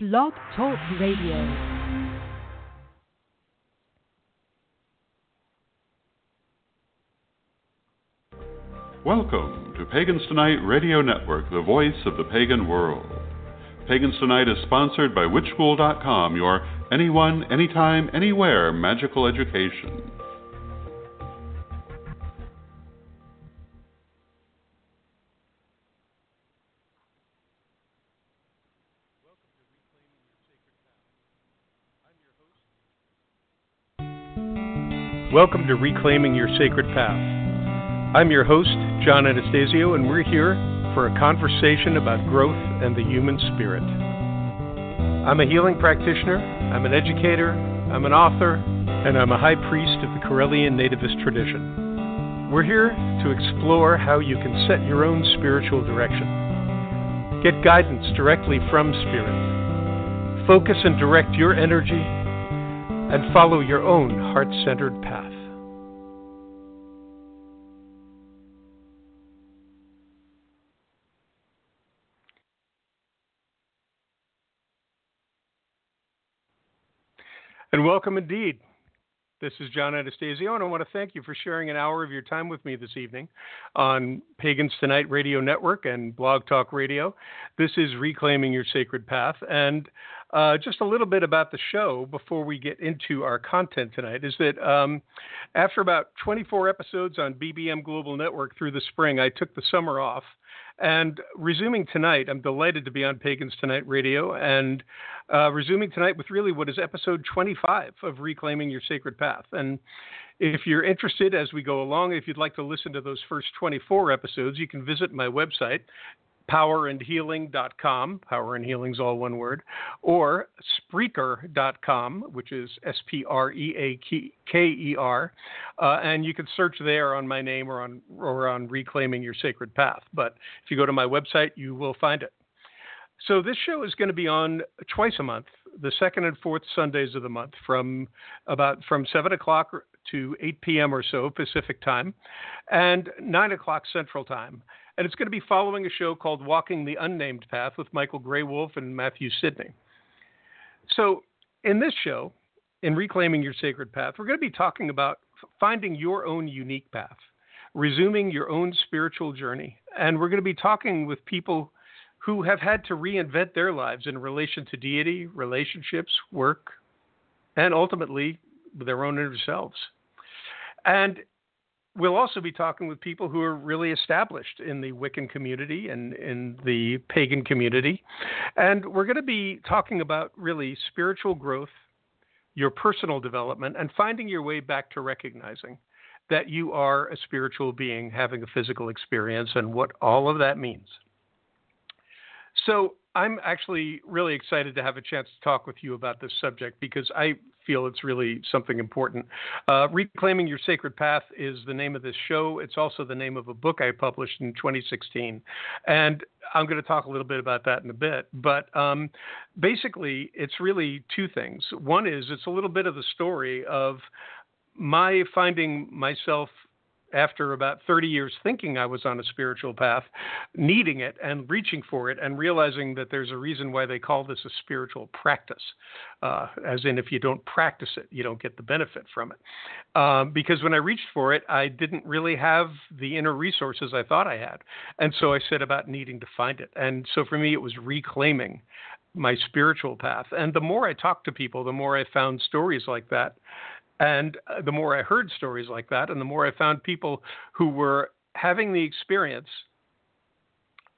Blog Talk Radio. Welcome to Pagans Tonight Radio Network, the voice of the pagan world. Pagans Tonight is sponsored by WitchSchool.com, your anyone, anytime, anywhere magical education. Welcome to Reclaiming Your Sacred Path. I'm your host, Jon Anastasio, and we're here for a conversation about growth and the human spirit. I'm a healing practitioner, I'm an educator, I'm an author, and I'm a high priest of the Correllian nativist tradition. We're here to explore how you can set your own spiritual direction. Get guidance directly from Spirit. Focus and direct your energy and follow your own heart centered path. And welcome indeed. This is Jon Anastasio, and I want to thank you for sharing an hour of your time with me this evening on Pagans Tonight Radio Network and Blog Talk Radio. This is Reclaiming Your Sacred Path. And uh, just a little bit about the show before we get into our content tonight is that um, after about 24 episodes on BBM Global Network through the spring, I took the summer off. And resuming tonight, I'm delighted to be on Pagans Tonight Radio and uh, resuming tonight with really what is episode 25 of Reclaiming Your Sacred Path. And if you're interested as we go along, if you'd like to listen to those first 24 episodes, you can visit my website, powerandhealing.com, power and healing's all one word, or Spreaker.com, which is S P R E A K E R, uh, and you can search there on my name or on or on reclaiming your sacred path. But if you go to my website, you will find it. So this show is going to be on twice a month, the second and fourth Sundays of the month, from about from seven o'clock to 8 p.m. or so Pacific time, and 9 o'clock Central time and it's going to be following a show called Walking the Unnamed Path with Michael Graywolf and Matthew Sidney. So, in this show, in Reclaiming Your Sacred Path, we're going to be talking about finding your own unique path, resuming your own spiritual journey, and we're going to be talking with people who have had to reinvent their lives in relation to deity, relationships, work, and ultimately their own inner selves. And we'll also be talking with people who are really established in the Wiccan community and in the pagan community. And we're going to be talking about really spiritual growth, your personal development, and finding your way back to recognizing that you are a spiritual being having a physical experience and what all of that means. So, I'm actually really excited to have a chance to talk with you about this subject because I feel it's really something important. Uh, Reclaiming Your Sacred Path is the name of this show. It's also the name of a book I published in 2016. And I'm going to talk a little bit about that in a bit. But um, basically, it's really two things. One is it's a little bit of the story of my finding myself after about 30 years thinking I was on a spiritual path, needing it and reaching for it, and realizing that there's a reason why they call this a spiritual practice. Uh, as in, if you don't practice it, you don't get the benefit from it. Um, because when I reached for it, I didn't really have the inner resources I thought I had. And so I set about needing to find it. And so for me, it was reclaiming my spiritual path. And the more I talked to people, the more I found stories like that and uh, the more I heard stories like that, and the more I found people who were having the experience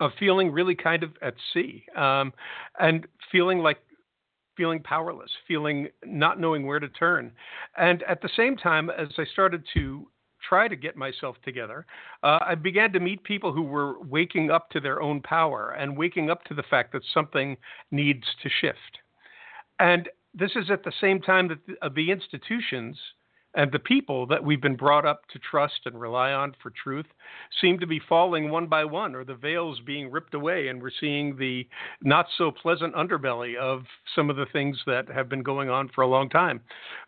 of feeling really kind of at sea um, and feeling like feeling powerless, feeling not knowing where to turn. And at the same time, as I started to try to get myself together, uh, I began to meet people who were waking up to their own power and waking up to the fact that something needs to shift. And this is at the same time that the, uh, the institutions and the people that we've been brought up to trust and rely on for truth seem to be falling one by one, or the veils being ripped away, and we're seeing the not so pleasant underbelly of some of the things that have been going on for a long time.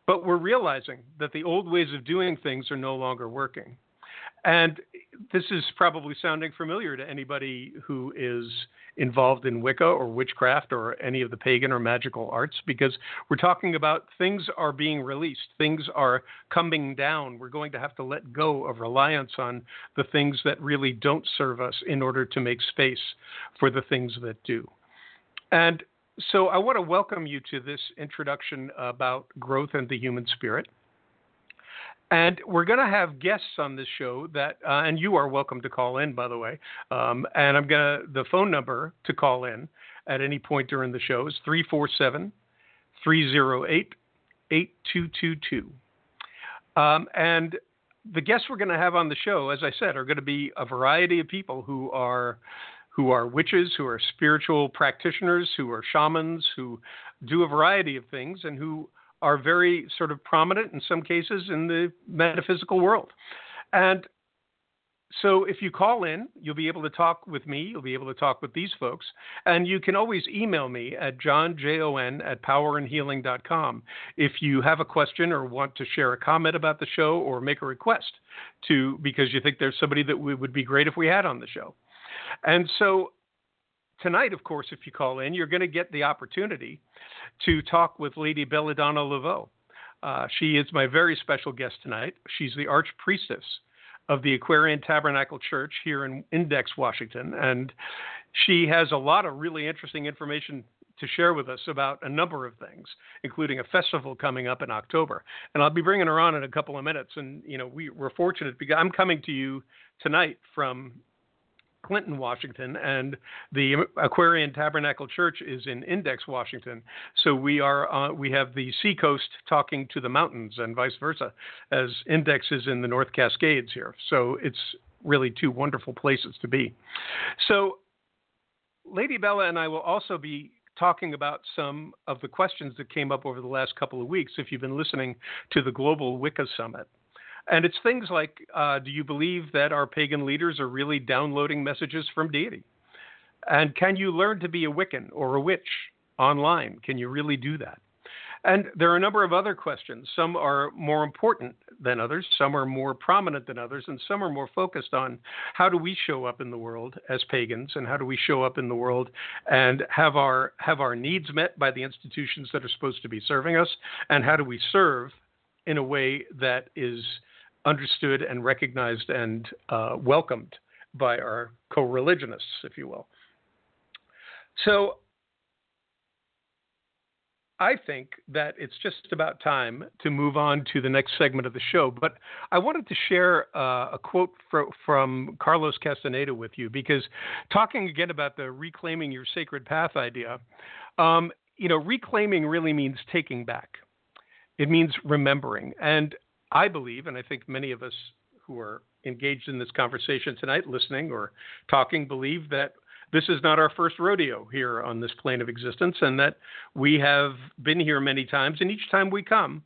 But we're realizing that the old ways of doing things are no longer working. And this is probably sounding familiar to anybody who is involved in Wicca or witchcraft or any of the pagan or magical arts because we're talking about things are being released, things are coming down. We're going to have to let go of reliance on the things that really don't serve us in order to make space for the things that do. And so I want to welcome you to this introduction about growth and the human spirit. And we're going to have guests on this show that, uh, and you are welcome to call in, by the way. Um, and I'm going to, the phone number to call in at any point during the show is 347 308 8222. Um, and the guests we're going to have on the show, as I said, are going to be a variety of people who are who are witches, who are spiritual practitioners, who are shamans, who do a variety of things, and who are very sort of prominent in some cases in the metaphysical world. And so if you call in, you'll be able to talk with me. You'll be able to talk with these folks. And you can always email me at johnjon at powerandhealing.com if you have a question or want to share a comment about the show or make a request to because you think there's somebody that would be great if we had on the show. And so tonight, of course, if you call in, you're going to get the opportunity to talk with Lady Belladonna Laveau. Uh, she is my very special guest tonight. She's the archpriestess of the Aquarian Tabernacle Church here in Index, Washington. And she has a lot of really interesting information to share with us about a number of things, including a festival coming up in October. And I'll be bringing her on in a couple of minutes. And, you know, we, we're fortunate because I'm coming to you tonight from Clinton, Washington, and the Aquarian Tabernacle Church is in Index, Washington. So we are uh, we have the seacoast talking to the mountains, and vice versa, as Index is in the North Cascades here. So it's really two wonderful places to be. So Lady Bella and I will also be talking about some of the questions that came up over the last couple of weeks. If you've been listening to the Global Wicca Summit. And it's things like uh, do you believe that our pagan leaders are really downloading messages from deity? And can you learn to be a Wiccan or a witch online? Can you really do that? And there are a number of other questions. Some are more important than others, some are more prominent than others, and some are more focused on how do we show up in the world as pagans and how do we show up in the world and have our have our needs met by the institutions that are supposed to be serving us and how do we serve in a way that is understood and recognized and uh, welcomed by our co religionists, if you will. So I think that it's just about time to move on to the next segment of the show. But I wanted to share uh, a quote fr- from Carlos Castaneda with you because talking again about the reclaiming your sacred path idea, um, you know, reclaiming really means taking back. It means remembering. And I believe, and I think many of us who are engaged in this conversation tonight, listening or talking, believe that this is not our first rodeo here on this plane of existence, and that we have been here many times, and each time we come,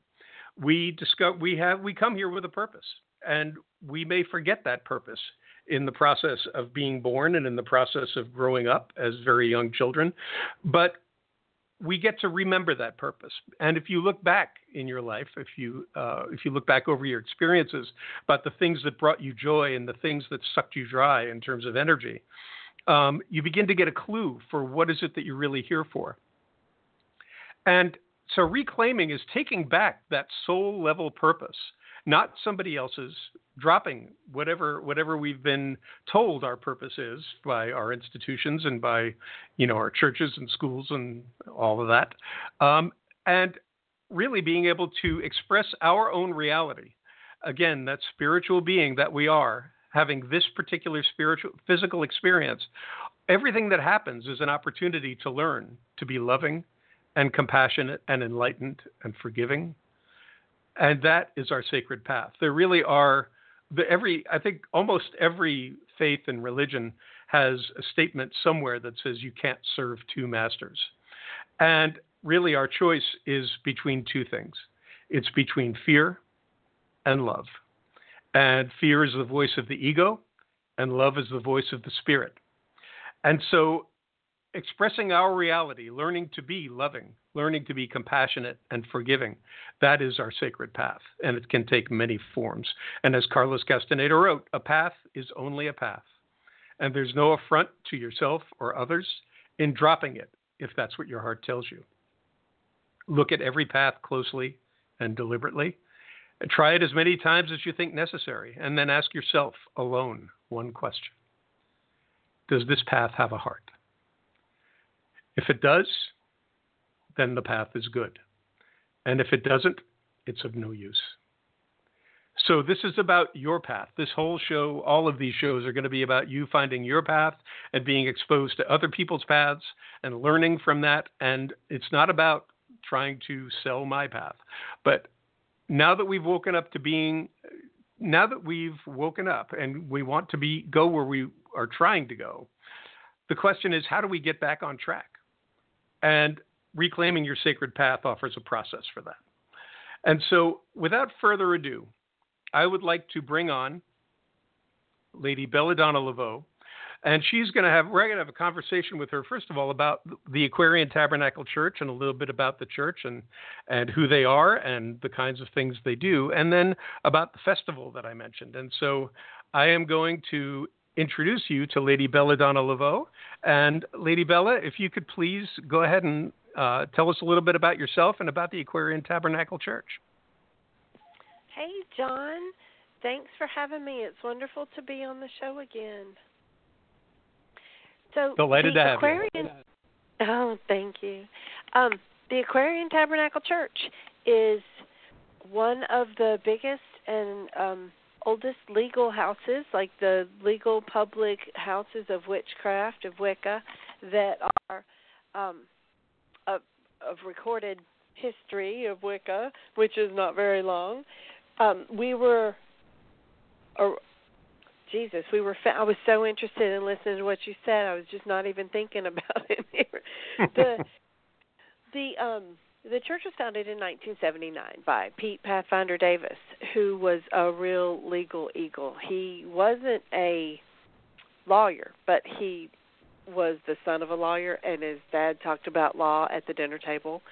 we discover we have we come here with a purpose, and we may forget that purpose in the process of being born and in the process of growing up as very young children, but we get to remember that purpose. And if you look back in your life, if you uh, if you look back over your experiences about the things that brought you joy and the things that sucked you dry in terms of energy, um, you begin to get a clue for what is it that you're really here for. And so reclaiming is taking back that soul level purpose not somebody else's dropping. Whatever whatever we've been told our purpose is by our institutions and by you know our churches and schools and all of that um, and really being able to express our own reality. Again that spiritual being that we are having this particular spiritual physical experience everything that happens is an opportunity to learn to be loving and compassionate and enlightened and forgiving and that is our sacred path. There really are the every I think almost every faith and religion has a statement somewhere that says you can't serve two masters. And really our choice is between two things. It's between fear and love. And fear is the voice of the ego and love is the voice of the spirit. And so expressing our reality, learning to be loving, learning to be compassionate and forgiving. That is our sacred path, and it can take many forms. And as Carlos Castaneda wrote, a path is only a path, and there's no affront to yourself or others in dropping it if that's what your heart tells you. Look at every path closely and deliberately. Try it as many times as you think necessary, and then ask yourself alone one question Does this path have a heart? If it does, then the path is good. And if it doesn't, it's of no use. So, this is about your path. This whole show, all of these shows are going to be about you finding your path and being exposed to other people's paths and learning from that. And it's not about trying to sell my path. But now that we've woken up to being, now that we've woken up and we want to be go where we are trying to go, the question is how do we get back on track? And reclaiming your sacred path offers a process for that. And so, without further ado, I would like to bring on Lady Belladonna Laveau, and she's going to have we're going to have a conversation with her first of all about the Aquarian Tabernacle Church and a little bit about the church and and who they are and the kinds of things they do, and then about the festival that I mentioned. And so, I am going to introduce you to Lady Belladonna Laveau. And Lady Bella, if you could please go ahead and uh, tell us a little bit about yourself and about the Aquarian Tabernacle Church. Hey, Jon. Thanks for having me. It's wonderful to be on the show again. So delighted the to have Aquarian, you. Oh, thank you. Um, the Aquarian Tabernacle Church is one of the biggest and um, oldest legal houses, like the legal public houses of witchcraft of Wicca, that are um, of, of recorded history of Wicca, which is not very long. Um, we were, or Jesus, we were. I was so interested in listening to what you said. I was just not even thinking about it. The the um the church was founded in 1979 by Pete Pathfinder Davis, who was a real legal eagle. He wasn't a lawyer, but he was the son of a lawyer, and his dad talked about law at the dinner table,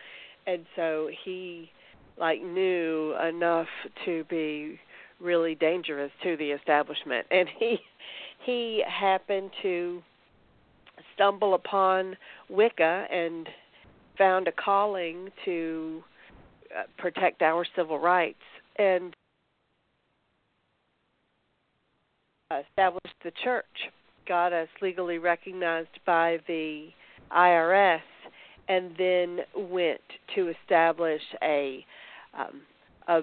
and so he like knew enough to be really dangerous to the establishment, and he he happened to stumble upon Wicca and found a calling to uh, protect our civil rights. And established the church, got us legally recognized by the IRS, and then went to establish a um, a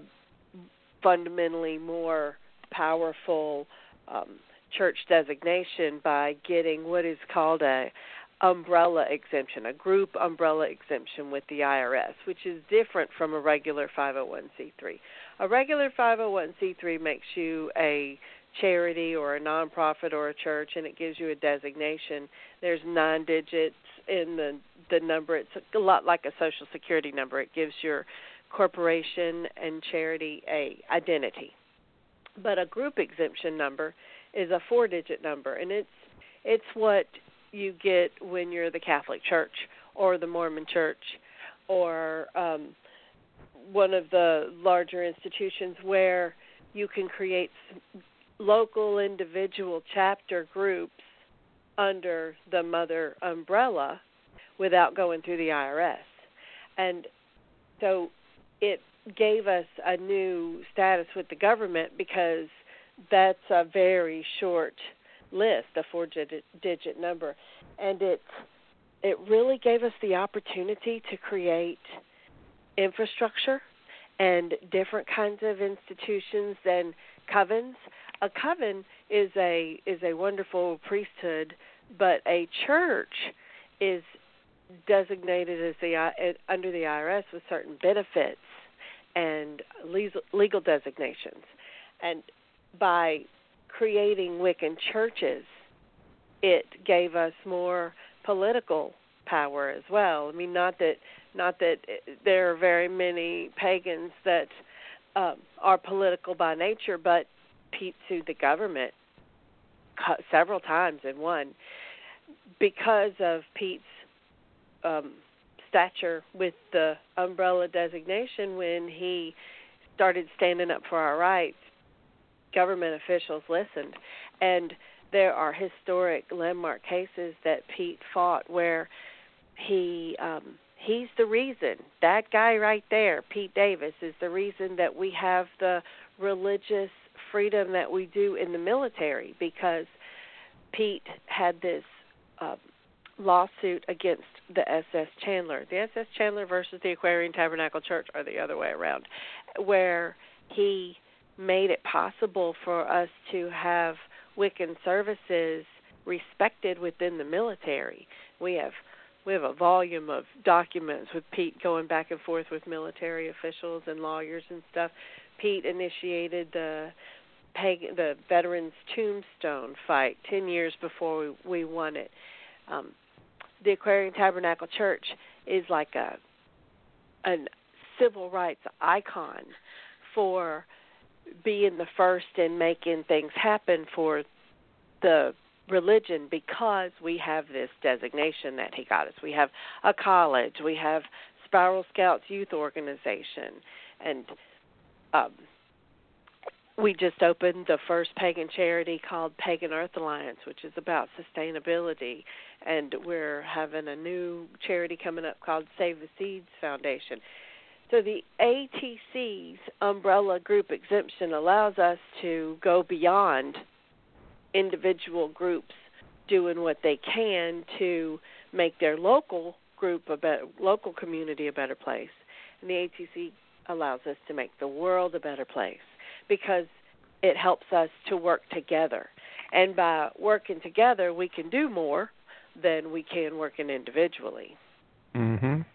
fundamentally more powerful um, church designation by getting what is called a umbrella exemption, a group umbrella exemption with the IRS, which is different from a regular 501c3. A regular 501c3 makes you a charity or a nonprofit or a church and it gives you a designation. There's nine digits in the the number. It's a lot like a social security number. It gives your corporation and charity a identity. But a group exemption number is a four digit number and it's it's what you get when you're the Catholic Church or the Mormon Church or um, one of the larger institutions where you can create local individual chapter groups under the mother umbrella without going through the IRS. And so it gave us a new status with the government because that's a very short list, a four digit number, and it it really gave us the opportunity to create infrastructure and different kinds of institutions than covens. A coven is a is a wonderful priesthood, but a church is designated as the under the IRS with certain benefits and legal, designations. And by creating Wiccan churches, it gave us more political power as well. I mean, not that not that there are very many pagans that um, are political by nature, but Pete sued the government several times and won. because of Pete's um, stature with the umbrella designation, when he started standing up for our rights, government officials listened. And there are historic landmark cases that Pete fought where he um he's the reason that guy right there Pete Davis is the reason that we have the religious freedom that we do in the military because Pete had this uh, lawsuit against the SS Chandler. The SS Chandler versus the Aquarian Tabernacle Church or the other way around, where he made it possible for us to have Wiccan services respected within the military. We have we have a volume of documents with Pete going back and forth with military officials and lawyers and stuff. Pete initiated the pagan, the veterans tombstone fight 10 years before we, we won it. Um, the Aquarian Tabernacle Church is like a an civil rights icon for being the first in making things happen for the religion because we have this designation that he got us. We have a college, we have Spiral Scouts Youth Organization, and um, we just opened the first pagan charity called Pagan Earth Alliance, which is about sustainability. And we're having a new charity coming up called Save the Seeds Foundation. So the ATC's umbrella group exemption allows us to go beyond individual groups doing what they can to make their local group a better, local community a better place. And the ATC allows us to make the world a better place because it helps us to work together. And by working together, we can do more than we can working individually. Mhm.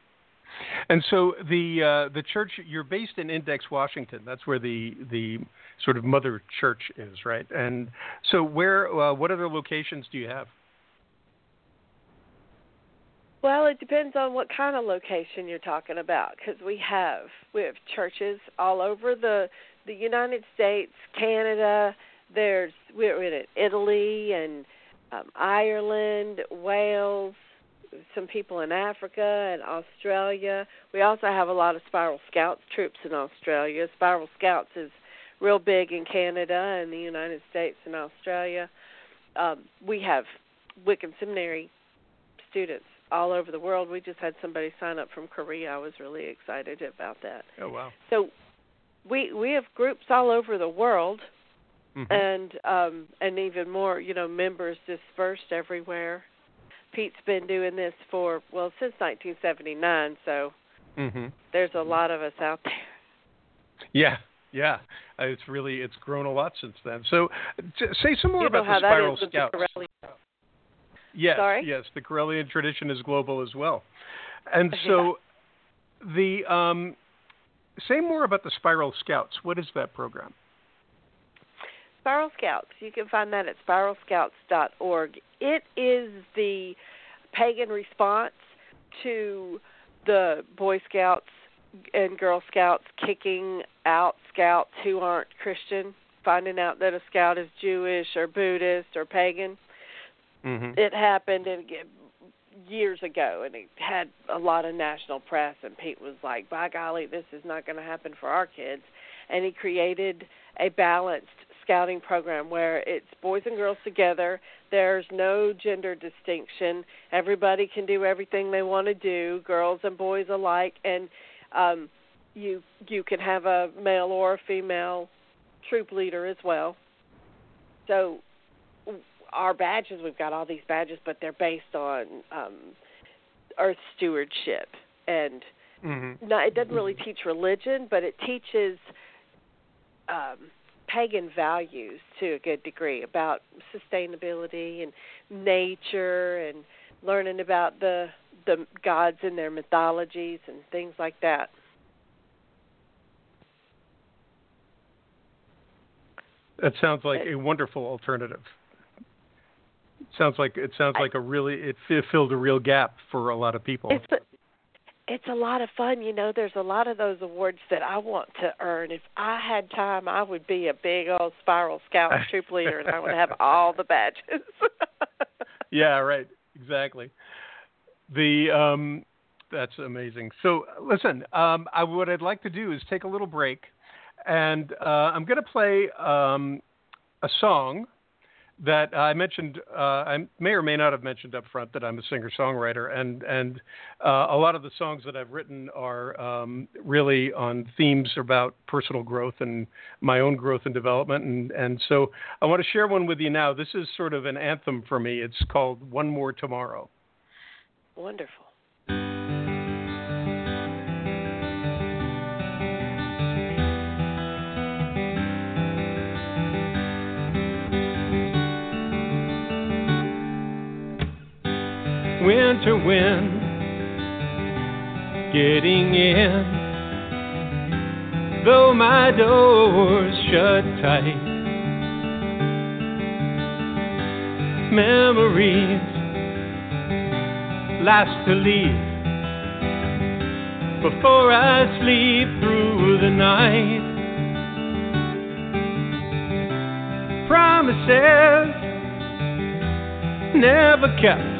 And so the uh, the church you're based in Index, Washington. That's where the the sort of mother church is, right? And so where uh, what other locations do you have? Well, it depends on what kind of location you're talking about because we have we have churches all over the the United States, Canada. There's we're in Italy and um, Ireland, Wales, some people in Africa and Australia. We also have a lot of Spiral Scouts troops in Australia. Spiral Scouts is real big in Canada and the United States and Australia. Um, we have Wiccan Seminary students all over the world. We just had somebody sign up from Korea. I was really excited about that. Oh wow! So we we have groups all over the world, mm-hmm. and um, and even more, you know, members dispersed everywhere. Pete's been doing this for well since 1979, so mm-hmm. there's a lot of us out there. Yeah, yeah, uh, it's really it's grown a lot since then. So, t- say some more you about the Spiral Scouts. Yes, Sorry? yes, the Correllian tradition is global as well, and so yeah. the um, say more about the Spiral Scouts. What is that program? Spiral Scouts. You can find that at spiralscouts.org. It is the pagan response to the Boy Scouts and Girl Scouts kicking out scouts who aren't Christian, finding out that a scout is Jewish or Buddhist or pagan. Mm-hmm. It happened in, years ago, and it had a lot of national press. And Pete was like, "By golly, this is not going to happen for our kids." And he created a balanced scouting program where it's boys and girls together. There's no gender distinction. Everybody can do everything they want to do, girls and boys alike, and um, you you can have a male or a female troop leader as well. So our badges, we've got all these badges, but they're based on um, earth stewardship and mm-hmm. not, it doesn't really teach religion, but it teaches um, pagan values to a good degree about sustainability and nature and learning about the the gods and their mythologies and things like that. That sounds like a wonderful alternative. It sounds like it sounds like a really it filled a real gap for a lot of people. It's a, it's a lot of fun. You know, there's a lot of those awards that I want to earn. If I had time, I would be a big old Spiral Scout troop leader, and I would have all the badges. yeah, right. exactly. The um, that's amazing. So listen, um, I, what I'd like to do is take a little break, and uh, I'm going to play um, a song that I mentioned. Uh, I may or may not have mentioned up front that I'm a singer songwriter, and and uh, a lot of the songs that I've written are um, really on themes about personal growth and my own growth and development, and and so I want to share one with you now. This is sort of an anthem for me. It's called One More Tomorrow. Wonderful. Winter wind getting in. Though my door's shut tight, memories last to leave before I sleep through the night. Promises never kept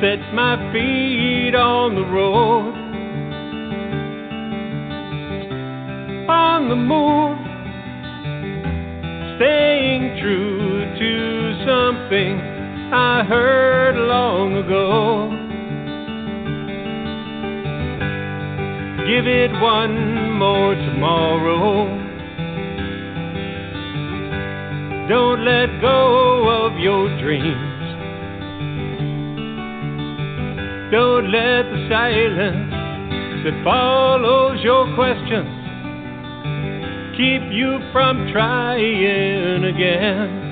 set my feet on the road. On the move, staying true to something I heard long ago. Give it one more tomorrow. Don't let go of your dreams. Don't let the silence that follows your questions keep you from trying again.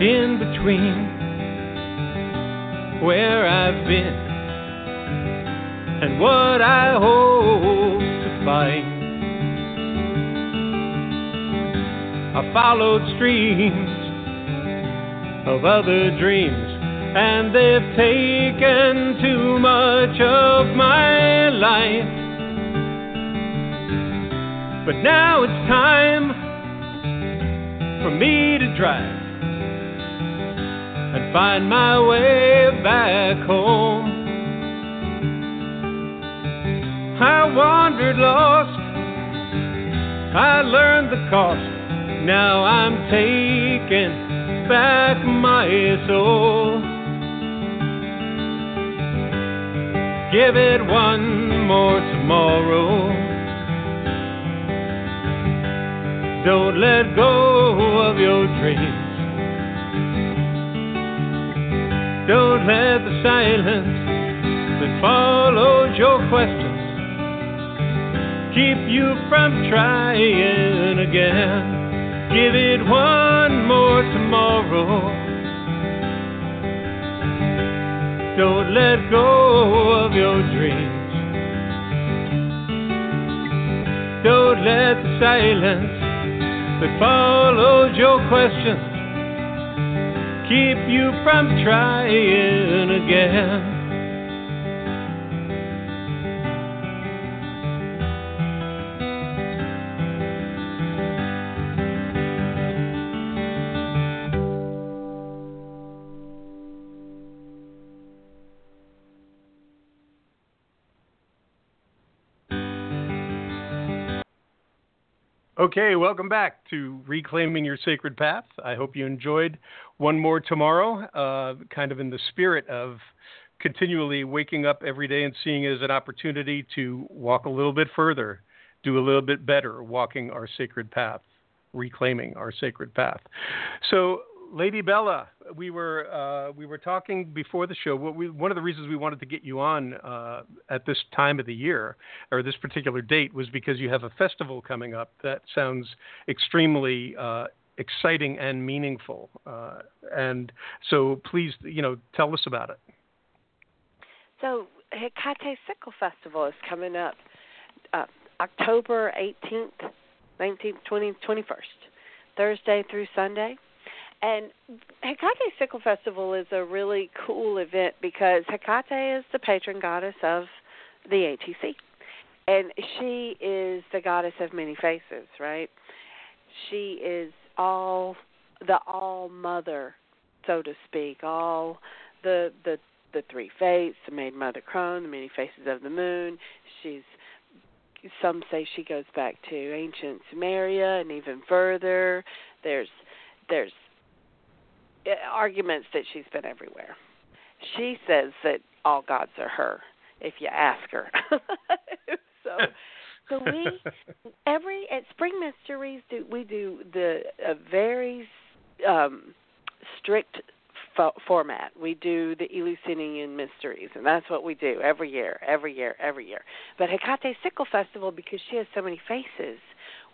In between where I've been and what I hope I followed streams of other dreams, and they've taken too much of my life. But now it's time for me to drive and find my way back home. I wandered lost. I learned the cost. Now I'm taking back my soul. Give it one more tomorrow. Don't let go of your dreams. Don't let the silence that follows your questions keep you from trying again. Give it one more tomorrow. Don't let go of your dreams. Don't let the silence that follows your questions keep you from trying again. Okay, welcome back to Reclaiming Your Sacred Path. I hope you enjoyed one more tomorrow, uh, kind of in the spirit of continually waking up every day and seeing it as an opportunity to walk a little bit further, do a little bit better, walking our sacred path, reclaiming our sacred path. So, Lady Bella, we were uh, we were talking before the show. We, one of the reasons we wanted to get you on uh, at this time of the year or this particular date was because you have a festival coming up that sounds extremely uh, exciting and meaningful. Uh, and so, please, you know, tell us about it. So, Hekate Sickle Festival is coming up uh, October 18th, 19th, 20th, 21st, Thursday through Sunday And Hekate Sickle Festival is a really cool event because Hekate is the patron goddess of the ATC. And she is the goddess of many faces, right? She is all the all mother, so to speak, all the the the three fates, the maid mother crone, the many faces of the moon. She's some say she goes back to ancient Sumeria and even further. There's there's arguments that she's been everywhere. She says that all gods are her if you ask her. so so we every at Spring Mysteries do we do the a very um strict fo- format. We do the Eleusinian Mysteries, and that's what we do every year, every year, every year. But Hekate Sickle Festival, because she has so many faces,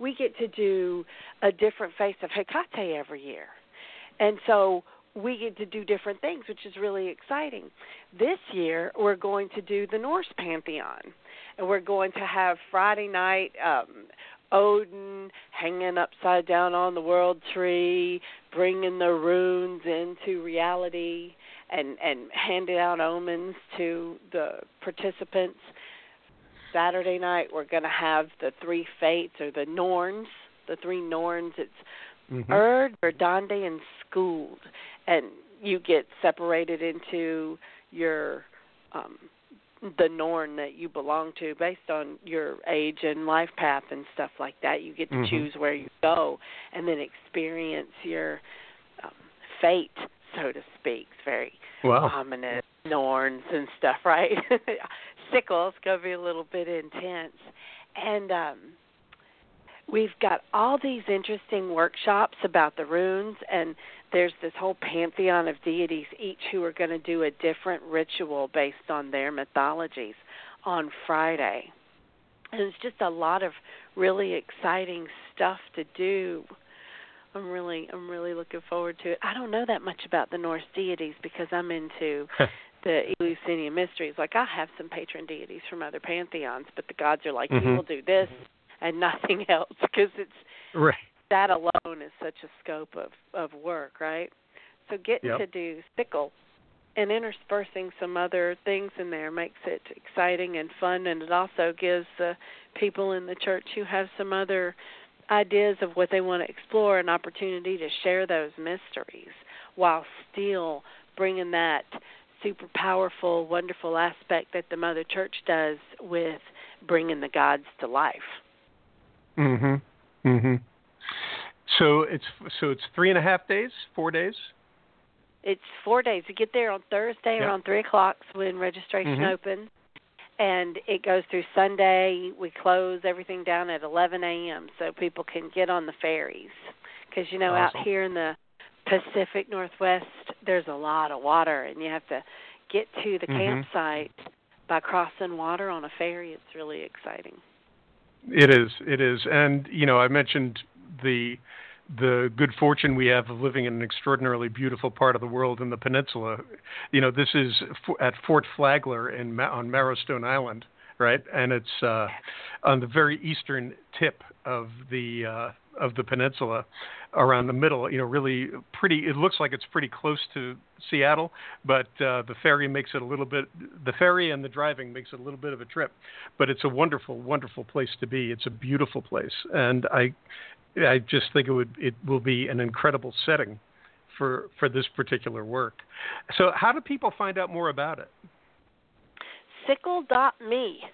we get to do a different face of Hekate every year. And so we get to do different things, which is really exciting. This year, we're going to do the Norse Pantheon, and we're going to have Friday night um, Odin hanging upside down on the world tree, bringing the runes into reality, and and handing out omens to the participants. Saturday night we're going to have the three fates or the Norns, the three Norns. It's mm-hmm. Urd, Verdandi, and Skuld. and you get separated into your um, the Norn that you belong to based on your age and life path and stuff like that. You get to mm-hmm. choose where you go and then experience your um, fate, so to speak. It's very wow. ominous, Norns and stuff, right? Sickles gonna be a little bit intense, and um, we've got all these interesting workshops about the runes and there's this whole pantheon of deities each who are going to do a different ritual based on their mythologies on Friday. And it's just a lot of really exciting stuff to do. I'm really I'm really looking forward to it. I don't know that much about the Norse deities because I'm into the Eleusinian mysteries. Like I have some patron deities from other pantheons, but the gods are like, mm-hmm. you will do this and nothing else because it's right. that alone is such a scope of of work, right? So getting yep. to do sickle and interspersing some other things in there makes it exciting and fun, and it also gives the people in the church who have some other ideas of what they want to explore an opportunity to share those mysteries while still bringing that super powerful, wonderful aspect that the Mother Church does with bringing the gods to life. Mhm. Mhm. So it's so it's three and a half days, four days. It's four days. You get there on Thursday yep. around three o'clock when registration mm-hmm. opens, and it goes through Sunday. We close everything down at 11 a.m. so people can get on the ferries. Because you know, awesome. out here in the Pacific Northwest, there's a lot of water, and you have to get to the mm-hmm. campsite by crossing water on a ferry. It's really exciting. It is. It is. And you know, I mentioned the the good fortune we have of living in an extraordinarily beautiful part of the world in the peninsula. You know, this is at Fort Flagler in on Marrowstone Island, right? And it's uh, on the very eastern tip of the uh, of the peninsula, around the middle. You know, really pretty. It looks like it's pretty close to Seattle, but uh, the ferry makes it a little bit. The ferry and the driving makes it a little bit of a trip, but it's a wonderful, wonderful place to be. It's a beautiful place, and I, I just think it would it will be an incredible setting for for this particular work. So, how do people find out more about it? Sickle.me.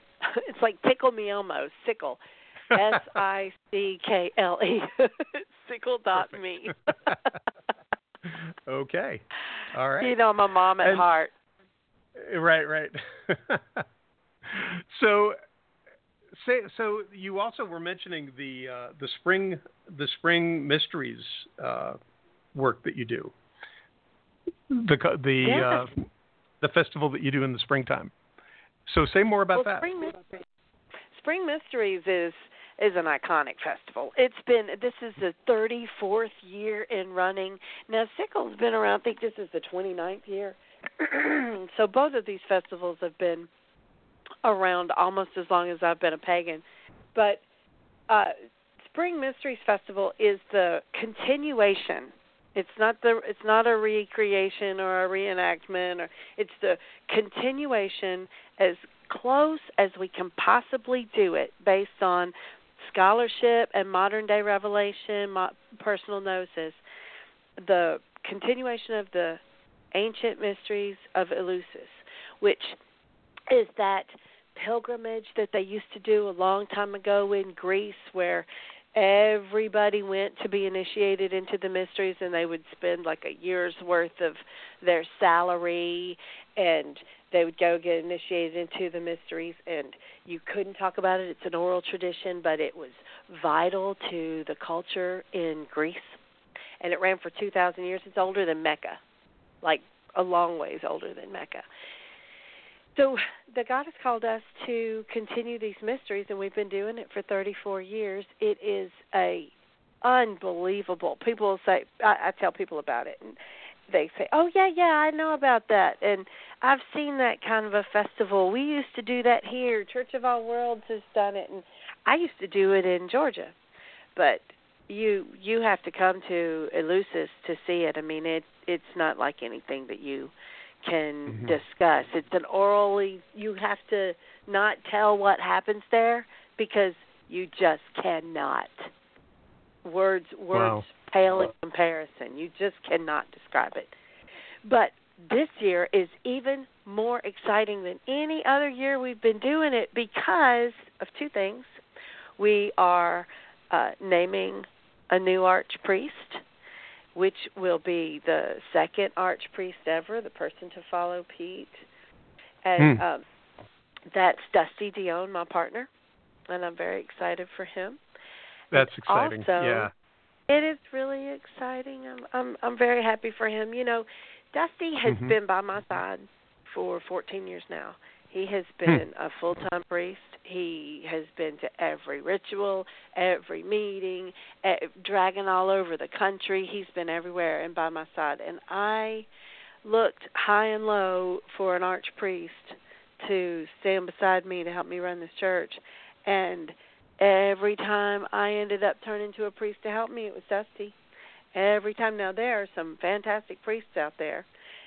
It's like tickle me Elmo. Sickle. S I C K L E. Sickle dot me. okay. All right. You know, my mom at and, heart. Right, right. so, say, so you also were mentioning the uh, the spring the spring mysteries uh, work that you do. The the uh, the festival that you do in the springtime. So, say more about well, that. Spring Mysteries. Spring Mysteries is is an iconic festival. It's been this is the 34th year in running. Now Sickle's been around. I think this is the 29th year. so both of these festivals have been around almost as long as I've been a pagan. But uh, Spring Mysteries Festival is the continuation It's not the it's not a recreation or a reenactment or it's the continuation as close as we can possibly do it based on scholarship and modern day revelation, mo- personal gnosis. The continuation of the ancient mysteries of Eleusis, which is that pilgrimage that they used to do a long time ago in Greece where everybody went to be initiated into the mysteries and they would spend like a year's worth of their salary and they would go get initiated into the mysteries. And you couldn't talk about it. It's an oral tradition but it was vital to the culture in Greece. And it ran for 2000 years. It's older than Mecca like a long ways older than Mecca so the God has called us to continue these mysteries, and we've been doing it for 34 years. It is a unbelievable. People say, I, I tell people about it, and they say, "Oh yeah, yeah, I know about that," and I've seen that kind of a festival. We used to do that here. Church of All Worlds has done it, and I used to do it in Georgia, but you you have to come to Eleusis to see it. I mean, it it's not like anything that you can Mhm. discuss. It's an orally you have to not tell what happens there because you just cannot. Words words Wow. pale in comparison. You just cannot describe it. But this year is even more exciting than any other year we've been doing it because of two things. We are uh, naming a new archpriest which will be the second archpriest ever, the person to follow Pete. And Hmm. um, that's Dusty Dion, my partner, and I'm very excited for him. That's exciting. Also, yeah. It is really exciting. I'm I'm I'm very happy for him. You know, Dusty has Mhm. been by my side for 14 years now. He has Hmm. been a full-time priest. He has been to every ritual, every meeting, dragging all over the country. He's been everywhere and by my side. And I looked high and low for an archpriest to stand beside me to help me run this church. And every time I ended up turning to a priest to help me, it was Dusty. Every time. Now, there are some fantastic priests out there.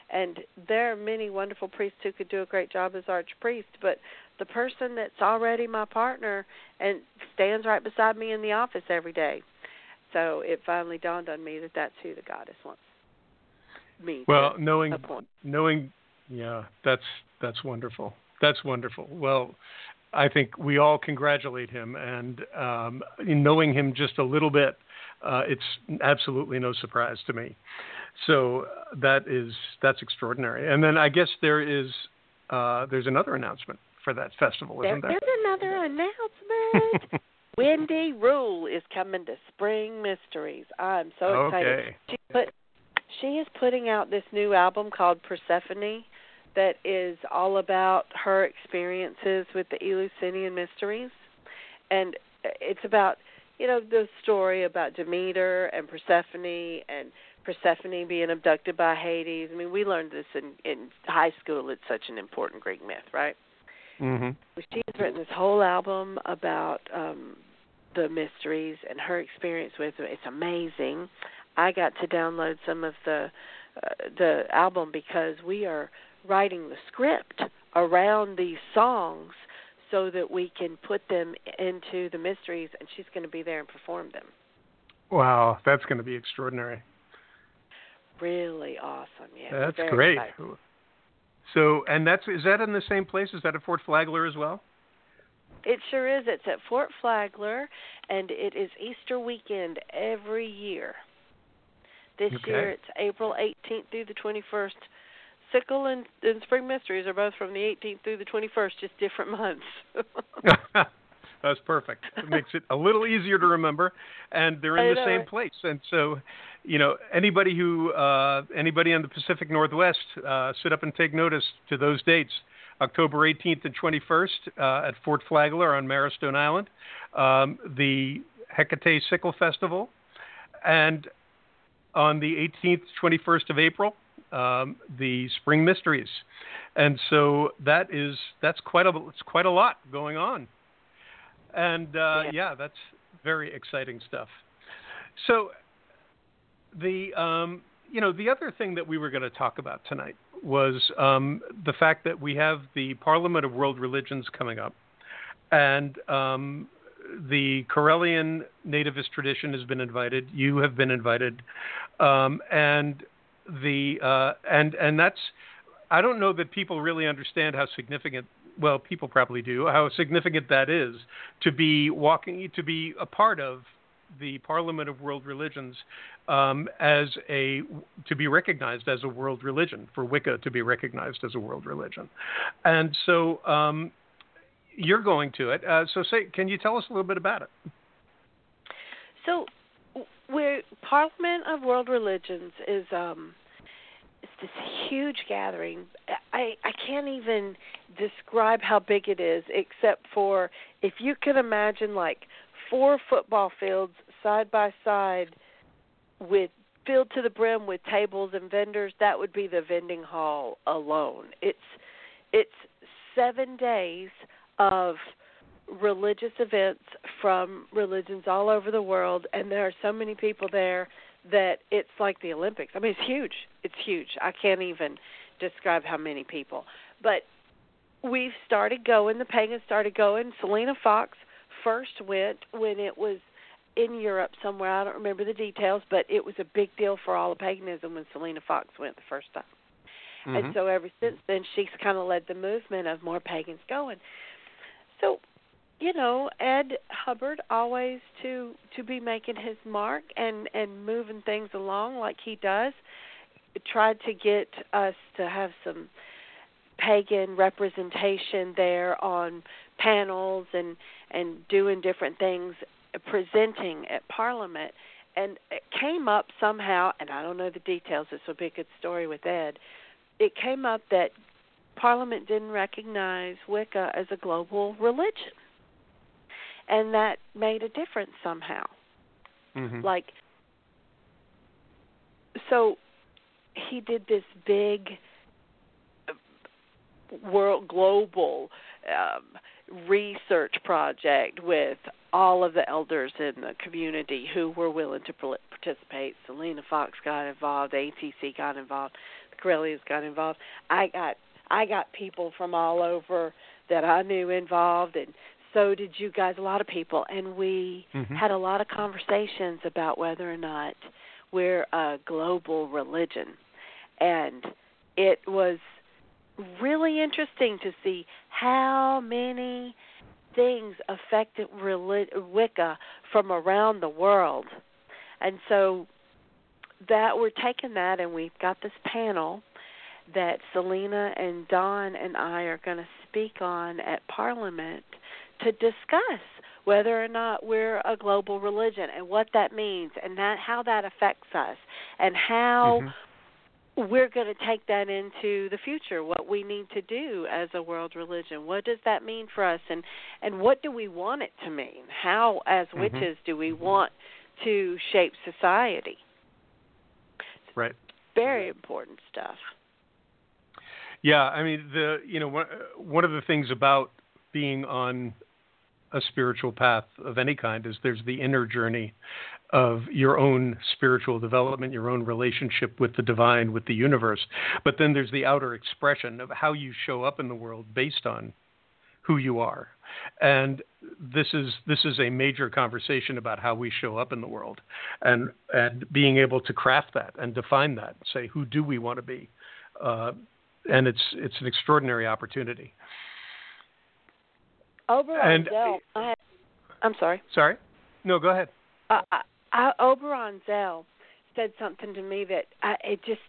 And there are many wonderful priests who could do a great job as archpriest, but the person that's already my partner and stands right beside me in the office every day. So it finally dawned on me that that's who the goddess wants me Well, to knowing appoint. knowing yeah, that's that's wonderful. That's wonderful. Well, I think we all congratulate him, and um, in knowing him just a little bit, uh, it's absolutely no surprise to me. So uh, that is that's extraordinary. And then I guess there is uh, there's another announcement for that festival, isn't there? There's another announcement. Wendy Rule is coming to Spring Mysteries. I'm so excited. Okay. She put she is putting out this new album called Persephone that is all about her experiences with the Eleusinian mysteries. And it's about, you know, the story about Demeter and Persephone and Persephone being abducted by Hades. I mean, we learned this in in high school. It's such an important Greek myth, right? hmm she has written this whole album about um the mysteries and her experience with it. It's amazing. I got to download some of the uh, the album because we are writing the script around these songs so that we can put them into the mysteries and she's going to be there and perform them. Wow, that's going to be extraordinary. Really awesome. Yeah. That's great. excited. So, and that's is that in the same place? Is that at Fort Flagler as well? It sure is. It's at Fort Flagler, and it is Easter weekend every year. This Okay. year it's April 18th through the 21st. Sickle and, and Spring Mysteries are both from the 18th through the 21st, just different months. That's perfect. It makes it a little easier to remember, and they're in I the know, same right? place. And so, you know, anybody who uh, anybody in the Pacific Northwest, uh, sit up and take notice to those dates: October 18th and 21st uh, at Fort Flagler on Marrowstone Island, um, the Hekate Sickle Festival, and on the 18th, 21st of April, um, the Spring Mysteries. And so that is that's quite a it's quite a lot going on. And uh, Yeah. yeah, that's very exciting stuff. So, the um, you know the other thing that we were going to talk about tonight was um, the fact that we have the Parliament of World Religions coming up, and um, the Correllian nativist tradition has been invited. You have been invited, um, and the uh, and and that's I don't know that people really understand how significant. Well, people probably do how significant that is to be walking to be a part of the Parliament of World Religions um, as a to be recognized as a world religion for Wicca to be recognized as a world religion, and so um, you're going to it. Uh, so, say, can you tell us a little bit about it? So, we're Parliament of World Religions is um, it's this huge gathering. I I can't even describe how big it is, except for if you can imagine like four football fields side by side with filled to the brim with tables and vendors that would be the vending hall alone it's it's 7 days of religious events from religions all over the world and there are so many people there that it's like the Olympics. I mean it's huge. It's huge. I can't even describe how many people. But we've started going, the pagans started going. Selena Fox first went when it was in Europe somewhere. I don't remember the details, but it was a big deal for all of paganism when Selena Fox went the first time. Mm-hmm. And so ever since then, she's kind of led the movement of more pagans going. So, you know, Ed Hubbard always to to be making his mark and and moving things along like he does. Tried to get us to have some pagan representation there on panels and and doing different things presenting at parliament. And it came up somehow and i don't know the details this will be a good story with ed. It came up that parliament didn't recognize wicca as a global religion. And that made a difference somehow. Mm-hmm. like so he did this big world global um, research project with all of the elders in the community who were willing to participate. Selena Fox got involved, ATC got involved, the Correllians got involved. I got I got people from all over that I knew involved, and so did you guys. A lot of people, and we mm-hmm. had a lot of conversations about whether or not we're a global religion, and it was really interesting to see how many things affected Wicca from around the world. And so that we're taking that and we've got this panel that Selena and Don and I are going to speak on at Parliament to discuss whether or not we're a global religion and what that means and that how that affects us and how mm-hmm we're going to take that into the future what we need to do as a world religion. What does that mean for us and and what do we want it to mean? How as mm-hmm. witches do we want to shape society? Right. Very important stuff. Yeah i mean the you know one, one of the things about being on a spiritual path of any kind is there's the inner journey of your own spiritual development, your own relationship with the divine, with the universe. But then there's the outer expression of how you show up in the world based on who you are. And this is this is a major conversation about how we show up in the world and and being able to craft that and define that, say who do we want to be. Uh, and it's it's an extraordinary opportunity. Oberon and, Zell, I, am sorry. Sorry? No, go ahead. Uh, I, Oberon Zell said something to me that I, it just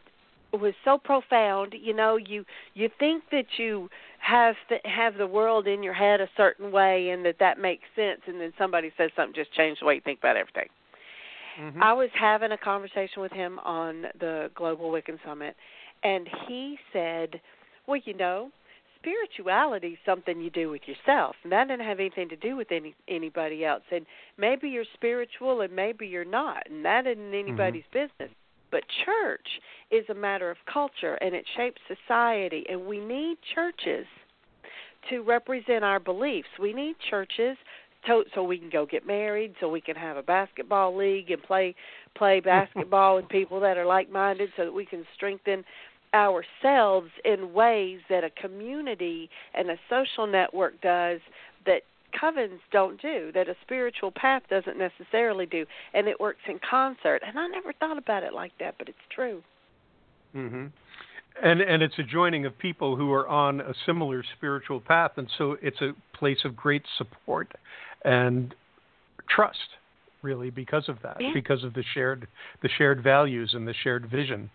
was so profound. You know, you you think that you have th- have the world in your head a certain way, and that that makes sense, and then somebody says something just changed the way you think about everything. Mm-hmm. I was having a conversation with him on the Global Wiccan Summit, and he said, "Well, you know, spirituality is something you do with yourself. And that doesn't have anything to do with any anybody else. And maybe you're spiritual and maybe you're not. And that isn't mm-hmm. anybody's mm-hmm. business. But church is a matter of culture and it shapes society. And we need churches to represent our beliefs. We need churches so so we can go get married, so we can have a basketball league and play play basketball with people that are like-minded, so that we can strengthen ourselves in ways that a community and a social network does that covens don't do that a spiritual path doesn't necessarily do. And it works in concert. And i never thought about it like that but it's true. Mhm and and it's a joining of people who are on a similar spiritual path. And so it's a place of great support and trust really because of that yeah. because of the shared the shared values and the shared vision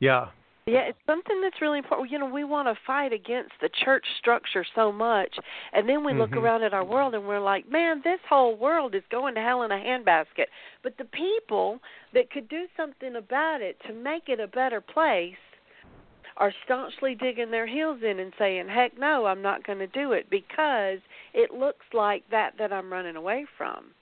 yeah yeah, it's something that's really important. You know, we want to fight against the church structure so much, and then we look mm-hmm. around at our world and we're like, man, this whole world is going to hell in a handbasket. But the people that could do something about it to make it a better place are staunchly digging their heels in and saying, heck no, I'm not going to do it because it looks like that that I'm running away from.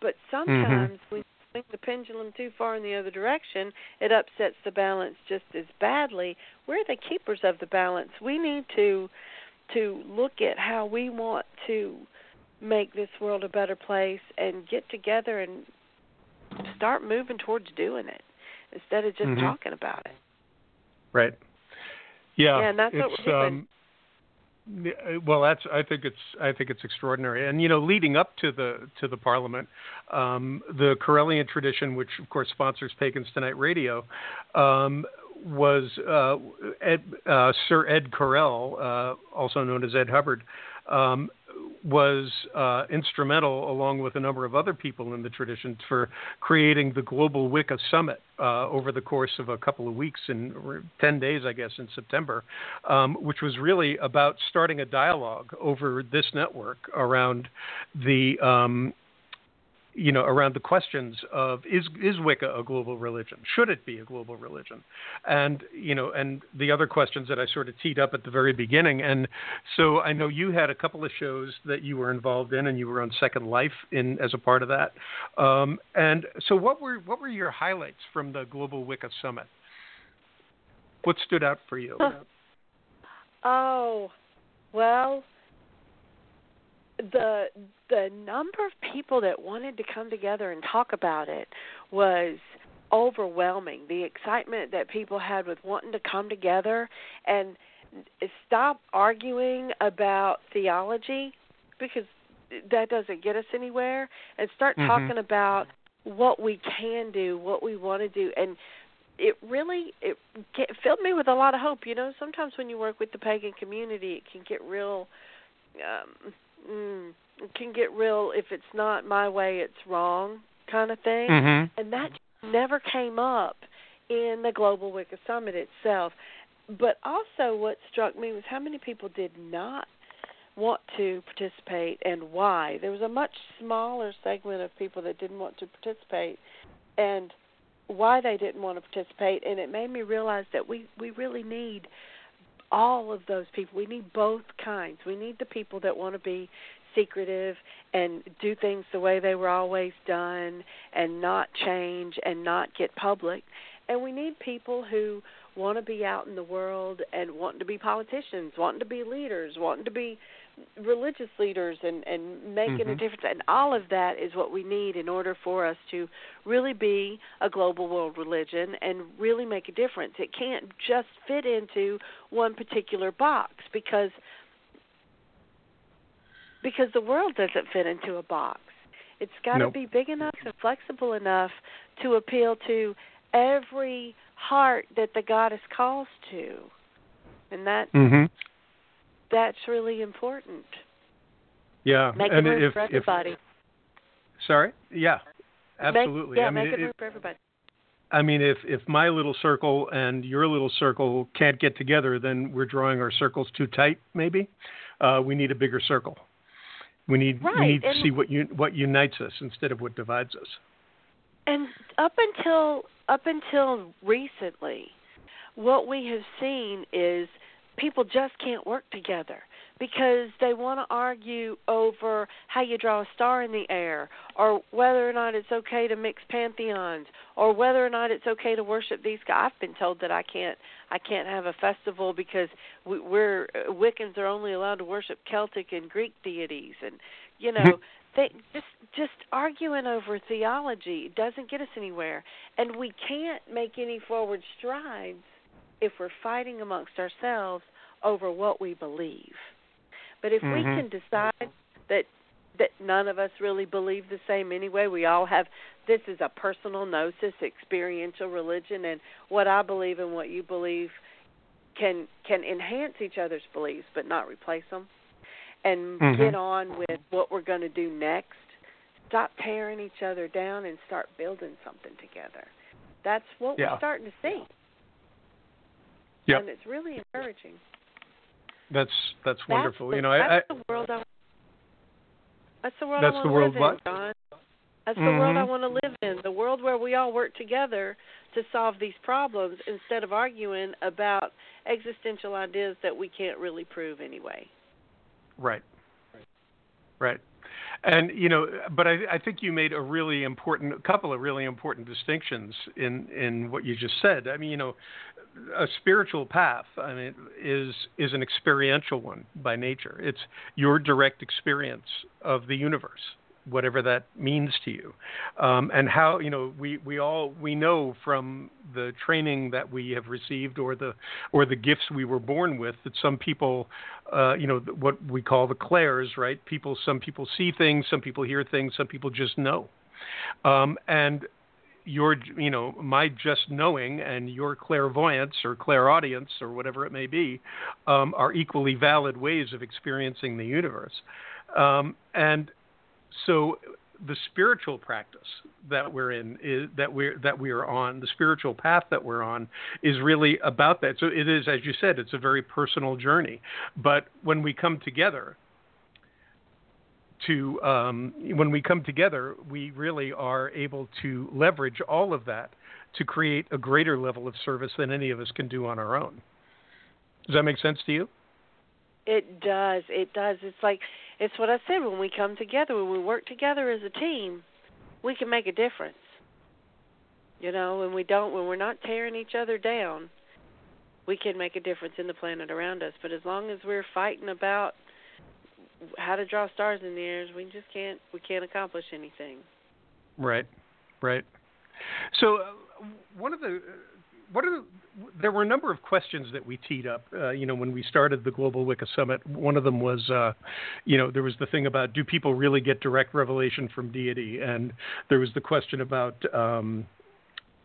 But mm-hmm. sometimes mm-hmm. when swing the pendulum too far in the other direction, it upsets the balance just as badly. We're the keepers of the balance. We need to to look at how we want to make this world a better place and get together and start moving towards doing it instead of just mm-hmm. talking about it. Right. Yeah. Yeah, and that's what we're doing. Um, well, that's I think it's I think it's extraordinary, and you know, leading up to the to the Parliament, um, the Correllian tradition, which of course sponsors Pagans Tonight Radio, um, was uh, Ed, uh, Sir Ed Correll, uh, also known as Ed Hubbard, um, was uh, instrumental, along with a number of other people in the tradition, for creating the Global Wicca Summit uh, over the course of a couple of weeks in 10 days, I guess, in September, um, which was really about starting a dialogue over this network around the um, you know, around the questions of is is Wicca a global religion? Should it be a global religion? And you know, and the other questions that I sort of teed up at the very beginning. And so I know you had a couple of shows that you were involved in, and you were on Second Life in as a part of that. Um, and so, what were what were your highlights from the Global Wicca Summit? What stood out for you? Oh, well, the the number of people that wanted to come together and talk about it was overwhelming. The excitement that people had with wanting to come together and stop arguing about theology because that doesn't get us anywhere and start mm-hmm. talking about what we can do, what we want to do and it really it filled me with a lot of hope. You know, sometimes when you work with the pagan community, it can get real um mm, can get real if it's not my way it's wrong kind of thing. Mm-hmm. and that never came up in the global wicca summit itself. But also what struck me was how many people did not want to participate and why. There was a much smaller segment of people that didn't want to participate and why they didn't want to participate. And it made me realize that we we really need all of those people. We need both kinds. We need the people that want to be secretive and do things the way they were always done and not change and not get public. And we need people who want to be out in the world and wanting to be politicians, wanting to be leaders, wanting to be religious leaders and and making mm-hmm. a difference. And all of that is what we need in order for us to really be a global world religion and really make a difference. It can't just fit into one particular box because because the world doesn't fit into a box. It's got nope. to be big enough and flexible enough to appeal to every heart that the goddess calls to. And that mm-hmm that's really important. Yeah, make and room if, for everybody. If, sorry, yeah, absolutely. Make, yeah, I mean, make it, room for everybody. I mean, if if my little circle and your little circle can't get together, then we're drawing our circles too tight. Maybe uh, we need a bigger circle. We need right. we need and, to see what un, what unites us instead of what divides us. And up until up until recently, what we have seen is people just can't work together because they want to argue over how you draw a star in the air or whether or not it's okay to mix pantheons or whether or not it's okay to worship these guys. I've been told that I can't I can't have a festival because we, we're Wiccans are only allowed to worship Celtic and Greek deities and You know, they just just arguing over theology doesn't get us anywhere, and we can't make any forward strides if we're fighting amongst ourselves over what we believe. But if mm-hmm. we can decide that that none of us really believe the same anyway, we all have this is a personal gnosis, experiential religion, and what I believe and what you believe can can enhance each other's beliefs, but not replace them. And mm-hmm. get on with what we're going to do next. Stop tearing each other down and start building something together. That's what yeah. we're starting to see. Yep. And it's really encouraging. That's that's wonderful. That's the, you know, that's I, the world I, that's the world that's I want the to world live what? in, Jon. That's mm-hmm. the world I want to live in. The world where we all work together to solve these problems instead of arguing about existential ideas that we can't really prove anyway. Right. Right. And you know, but I, I think you made a really important, a couple of really important distinctions in in what you just said. I mean, you know, a spiritual path, I mean, is is an experiential one by nature. It's your direct experience of the universe whatever that means to you. Um, and how you know we, we all we know from the training that we have received or the or the gifts we were born with that some people uh, you know what we call the clairs right? People some people see things some people hear things some people just know. Um, and your you know my just knowing and your clairvoyance or clairaudience or whatever it may be um, are equally valid ways of experiencing the universe. Um, and so the spiritual practice that we're in is that we're that we are on the spiritual path that we're on is really about that. So it is as you said it's a very personal journey. But when we come together to um, when we come together we really are able to leverage all of that to create a greater level of service than any of us can do on our own does that make sense to you it does it does it's like it's what I said when we come together, when we work together as a team, we can make a difference. You know, when we don't, when we're not tearing each other down, we can make a difference in the planet around us. But as long as we're fighting about how to draw stars in the air, we just can't we can't accomplish anything. Right, right. So uh, one of the what are the, there were a number of questions that we teed up. Uh, you know, when we started the Global Wicca Summit, one of them was, uh, you know, there was the thing about do people really get direct revelation from deity, and there was the question about um,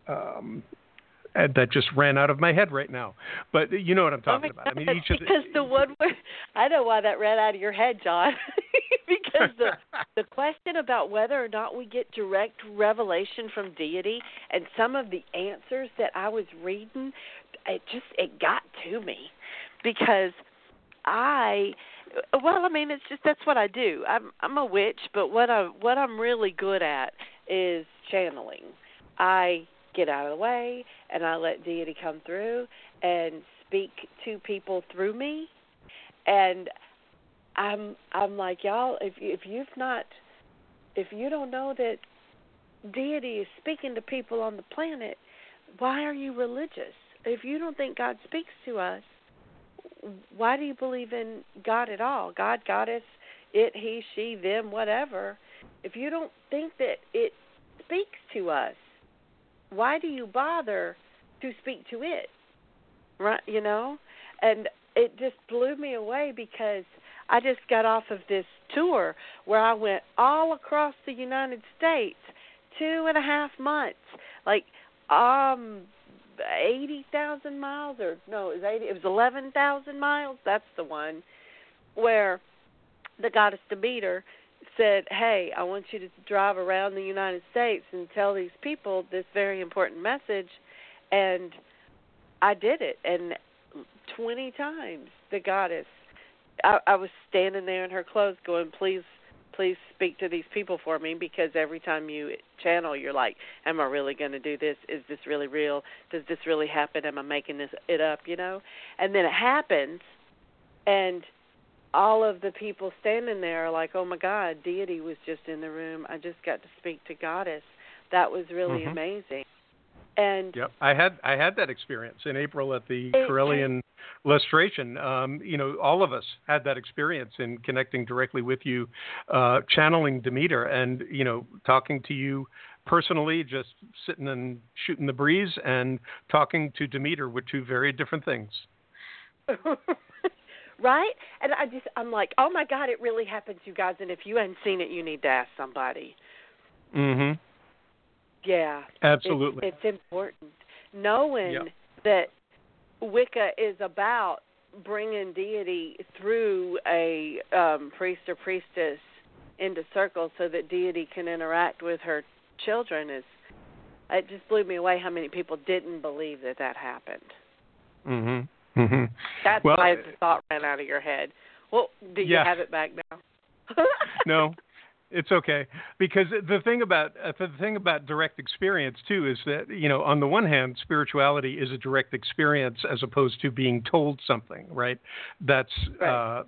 um, Uh, that just ran out of my head right now. But you know what I'm oh talking oh about. God, I mean, each of the, because the one where I know why that ran out of your head, Jon. because the the question about whether or not we get direct revelation from deity and some of the answers that I was reading, it just it got to me because I well, I mean, it's just that's what I do. I'm I'm a witch, but what I what I'm really good at is channeling. I get out of the way and I let deity come through and speak to people through me. And I'm I'm like y'all if if you've not if you don't know that deity is speaking to people on the planet, why are you religious? If you don't think God speaks to us, why do you believe in God at all? God, goddess, it, he, she, them, whatever. If you don't think that it speaks to us, why do you bother to speak to it? Right, you know? And it just blew me away because I just got off of this tour where I went all across the United States, two and a half months, like um eighty thousand miles or no, it was eighty. It was eleven thousand miles. That's the one where the goddess Demeter said, "Hey, I want you to drive around the United States and tell these people this very important message." And I did it, and twenty times the goddess I, I was standing there in her clothes, going, "Please, please speak to these people for me," because every time you channel, you're like, "Am I really going to do this? Is this really real? Does this really happen? Am I making this it up?" You know, and then it happens, and all of the people standing there are like, "Oh my God, deity was just in the room. I just got to speak to goddess. That was really mm-hmm. amazing." And yep, I had I had that experience in April at the It- Correllian Lustration. Um, you know, all of us had that experience in connecting directly with you, uh, channeling Demeter, and you know, talking to you personally, just sitting and shooting the breeze, and talking to Demeter were two very different things. right? And I just I'm like, oh my God, it really happens, you guys. And if you hadn't seen it, you need to ask somebody. hmm Yeah, Absolutely. It's, it's important knowing Yep. that Wicca is about bringing deity through a um, priest or priestess into circle so that deity can interact with her children is it just blew me away how many people didn't believe that that happened. hmm hmm That's Well, why the thought ran out of your head. Well, do you Yeah. have it back now? no, it's okay because the thing about uh, the thing about direct experience too is that you know on the one hand spirituality is a direct experience as opposed to being told something right that's Right. uh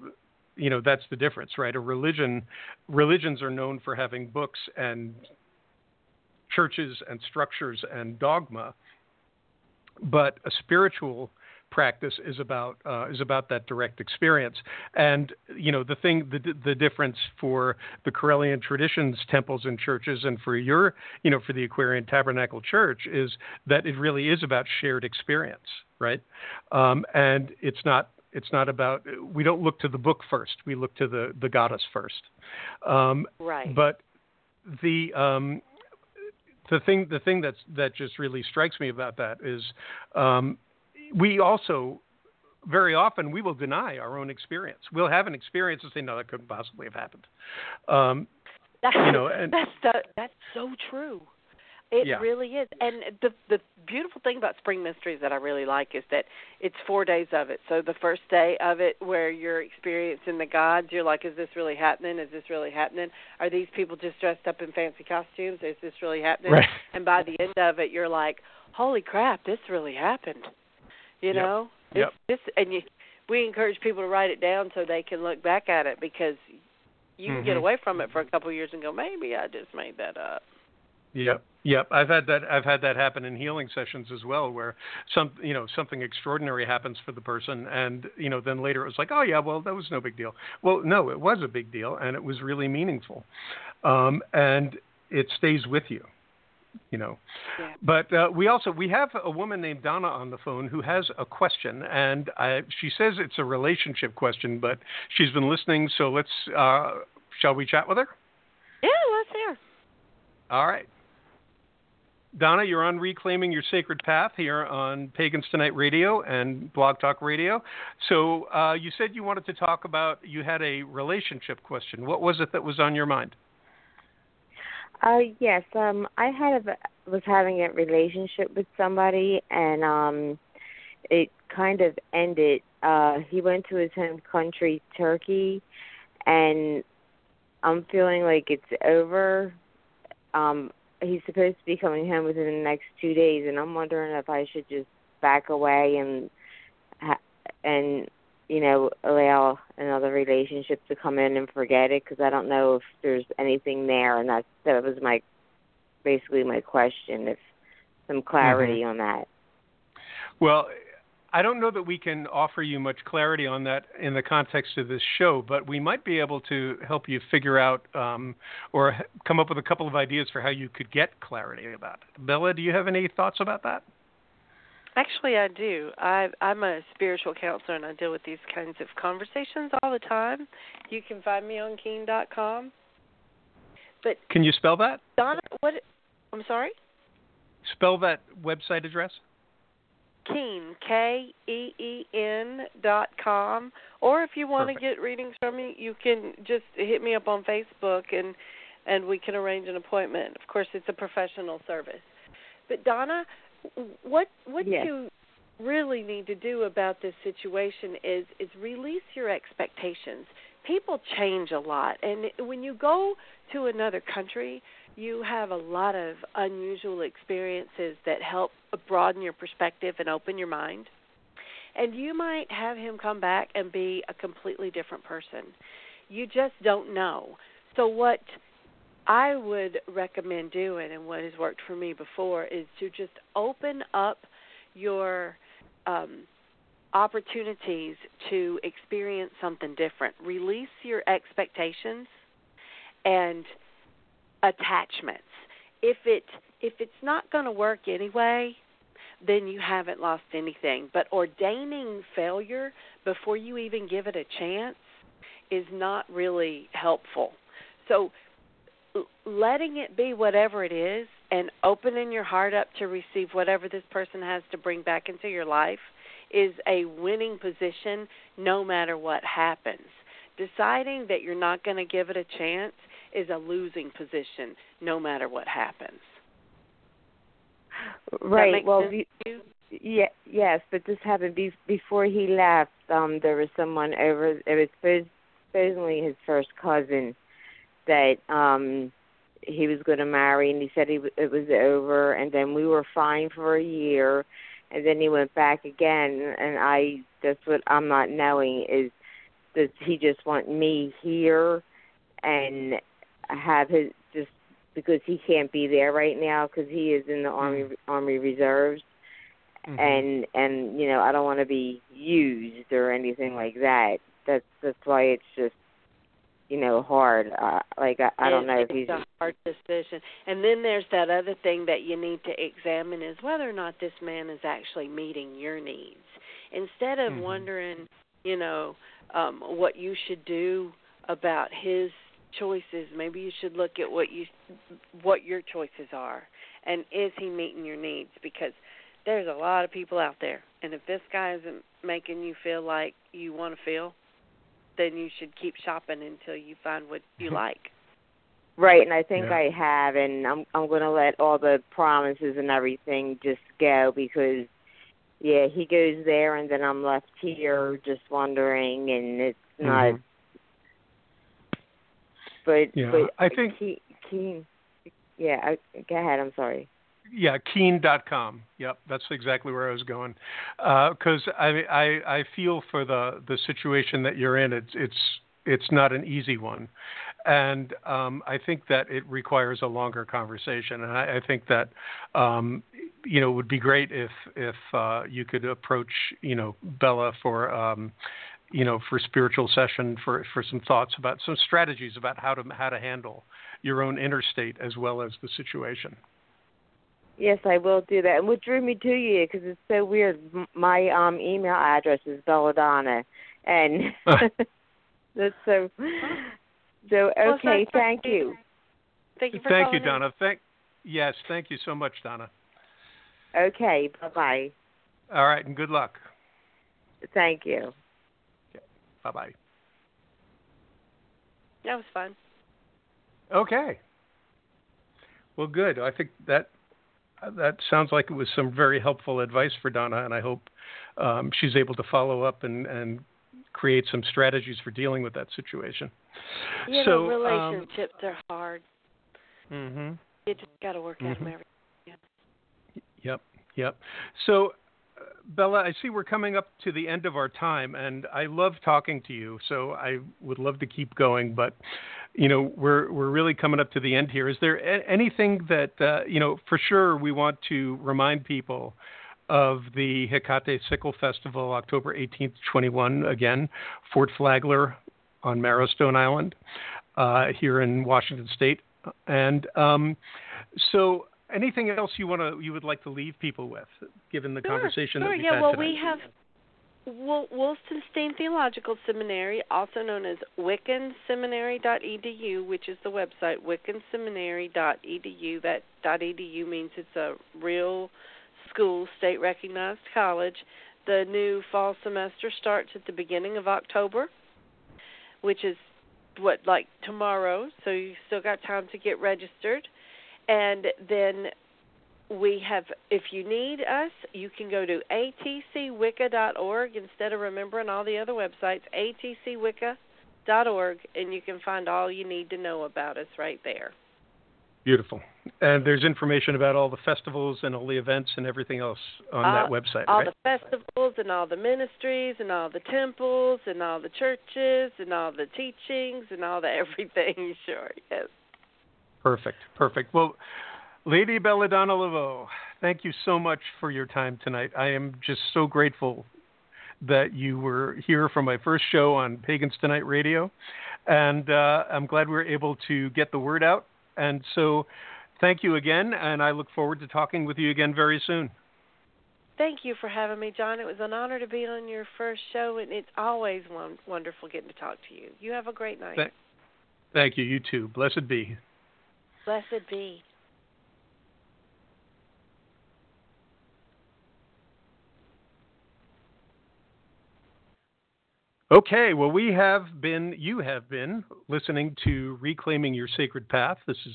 you know that's the difference right a religion religions are known for having books and churches and structures and dogma but a spiritual practice is about uh, is about that direct experience. And you know the thing the the difference for the Correllian traditions, temples and churches, and for your you know for the Aquarian Tabernacle Church is that it really is about shared experience, right? Um, and it's not it's not about we don't look to the book first. We look to the the goddess first. Um, right. but the um, the thing the thing that's that just really strikes me about that is um, we also very often we will deny our own experience. We'll have an experience and say, "No, that couldn't possibly have happened." Um, That's, you know, and- that's the, that's so true. It Yeah. really is. And the the beautiful thing about Spring Mysteries that I really like is that it's four days of it. So the first day of it where you're experiencing the gods, you're like, Is this really happening? Is this really happening? Are these people just dressed up in fancy costumes? Is this really happening? Right. And by the end of it you're like, Holy crap, this really happened. You Yep. know? Yep. It's this and you we encourage people to write it down so they can look back at it because you can get Mhm. away from it for a couple of years and go, maybe I just made that up. Yep. Yep. I've had that I've had that happen in healing sessions as well where some you know, something extraordinary happens for the person and you know, then later it was like, Oh yeah, well that was no big deal. Well, no, it was a big deal and it was really meaningful. Um and it stays with you. You know. Yeah. But uh, we also we have a woman named Donna on the phone who has a question, and I, she says it's a relationship question, but she's been listening. So let's uh, shall we chat with her? Yeah, let's hear. All right. Donna, you're on Reclaiming Your Sacred Path here on Pagans Tonight Radio and Blog Talk Radio. So uh, you said you wanted to talk about, you had a relationship question. What was it that was on your mind? Uh yes, um I had a was having a relationship with somebody and um it kind of ended. Uh he went to his home country, Turkey, and I'm feeling like it's over. Um he's supposed to be coming home within the next 2 days and I'm wondering if I should just back away and and you know allow another relationship to come in and forget it because I don't know if there's anything there, and that that was my basically my question. If some clarity on that. Well, I don't know that we can offer you much clarity on that in the context of this show, but we might be able to help you figure out um, or come up with a couple of ideas for how you could get clarity about it. Bella, do you have any thoughts about that? Actually, I do. I, I'm a spiritual counselor, and I deal with these kinds of conversations all the time. You can find me on Keen.com. But Can you spell that? Donna, what? I'm sorry. Spell that website address? Keen, K E E N dot com. Or if you want Perfect. to get readings from me, you can just hit me up on Facebook and and we can arrange an appointment. Of course, it's a professional service. But Donna, what what Yes. you really need to do about this situation is is release your expectations. People change a lot, and when you go to another country, you have a lot of unusual experiences that help broaden your perspective and open your mind. And you might have him come back and be a completely different person. You just don't know. So what I would recommend doing, and what has worked for me before, is to just open up your um, opportunities to experience something different. Release your expectations and attachments. If it if it's not going to work anyway, then you haven't lost anything. But ordaining failure before you even give it a chance is not really helpful. So letting it be whatever it is and opening your heart up to receive whatever this person has to bring back into your life is a winning position no matter what happens. Deciding that you're not going to give it a chance is a losing position no matter what happens. Right. Well, you, yeah, yes, but this happened be- before he left. Um, there was someone over. It was supposedly his first cousin that um he was going to marry, and he said he it was over, and then we were fine for a year, and then he went back again, and I that's what I'm not knowing is does he just want me here and have his just because he can't be there right now because he is in the army mm-hmm. army reserves mm-hmm. and and you know I don't want to be used or anything like that that's that's why it's just you know hard. Uh, like I, I don't know if he's a hard decision. And then there's that other thing that you need to examine is whether or not this man is actually meeting your needs. Instead of mm-hmm. wondering you know um what you should do about his choices maybe you should look at what you what your choices are. And is he meeting your needs? Because there's a lot of people out there. And if this guy isn't making you feel like you want to feel then you should keep shopping until you find what you like right and i think yeah. i have and i'm i'm going to let all the promises and everything just go because yeah he goes there and then i'm left here just wondering and it's not mm-hmm but yeah, but I think Keen. Yeah, I, go ahead. I'm sorry. Yeah, Keen.com. Yep, that's exactly where I was going. Because uh, I, I I feel for the the situation that you're in. It's it's it's not an easy one, and um, I think that it requires a longer conversation. And I, I think that um, you know it would be great if if uh, you could approach you know Bella for um, you know, for spiritual session for for some thoughts about some strategies about how to how to handle your own inner state as well as the situation. Yes, I will do that. And what drew me to you because it's so weird. My um email address is belladonna, and that's so. So okay, thank you. Thank you. thank you, Donna. Thank yes, thank you so much, Donna. Okay, bye bye. All right, and good luck. Thank you. Bye bye. That was fun. Okay. Well, good. I think that that sounds like it was some very helpful advice for Donna, and I hope um, she's able to follow up and, and create some strategies for dealing with that situation. You so, know, relationships um, are hard. Mm-hmm. You just got to work mm-hmm. out them every. Yeah. Yep, yep. So Bella, I see we're coming up to the end of our time, and I love talking to you. So I would love to keep going, but you know, we're we're really coming up to the end here. Is there a- anything that uh, you know for sure we want to remind people of the Hekate Sickle Festival, October 18th, 21, again, Fort Flagler on Marrowstone Island, uh, here in Washington State, and um, so anything else you want to you would like to leave people with, given the sure, conversation sure, that we've yeah, had well, tonight? we have Woolston-Steen Theological Seminary, also known as WiccanSeminary.edu, which is the website WiccanSeminary.edu. That .edu means it's a real school, state recognized college. The new fall semester starts at the beginning of October, which is what like tomorrow. So you still got time to get registered and then we have if you need us you can go to atcwicca.org instead of remembering all the other websites atcwicca.org and you can find all you need to know about us right there beautiful and there's information about all the festivals and all the events and everything else on all, that uh, website all right? All the festivals and all the ministries and all the temples and all the churches and all the teachings and all the everything sure yes Perfect, perfect. Well, Lady Belladonna Laveau, thank you so much for your time tonight. I am just so grateful that you were here for my first show on Pagans Tonight Radio, and uh, I'm glad we were able to get the word out. And so, thank you again, and I look forward to talking with you again very soon. Thank you for having me, Jon. It was an honor to be on your first show, and it's always wonderful getting to talk to you. You have a great night. Th- thank you. You too. Blessed be. Blessed be. Okay, well, we have been, you have been listening to Reclaiming Your Sacred Path. This is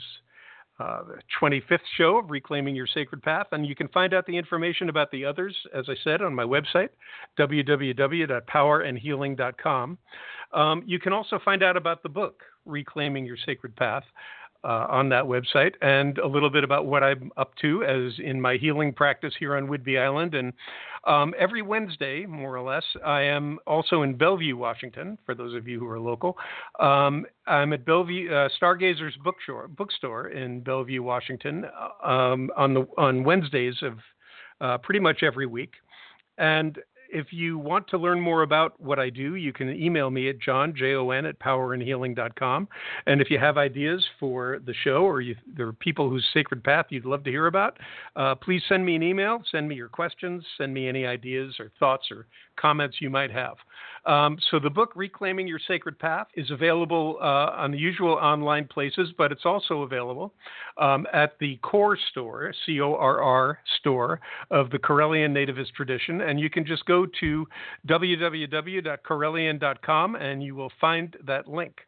uh, the 25th show of Reclaiming Your Sacred Path, and you can find out the information about the others, as I said, on my website, www.powerandhealing.com. Um, you can also find out about the book, Reclaiming Your Sacred Path uh, on that website and a little bit about what I'm up to as in my healing practice here on Whidbey Island. And um, every Wednesday, more or less, I am also in Bellevue, Washington, for those of you who are local. Um, I'm at Bellevue uh, Stargazer's bookstore, bookstore in Bellevue, Washington, uh, um, on the on Wednesdays of uh, pretty much every week. And if you want to learn more about what I do, you can email me at jon, J-O-N, at powerandhealing.com. And if you have ideas for the show or you, there are people whose sacred path you'd love to hear about, uh, please send me an email, send me your questions, send me any ideas or thoughts or comments you might have. Um, so the book Reclaiming Your Sacred Path is available uh, on the usual online places, but it's also available um, at the Core store, C-O-R-R store of the Correllian Nativist tradition, and you can just go to www.correllian.com and you will find that link.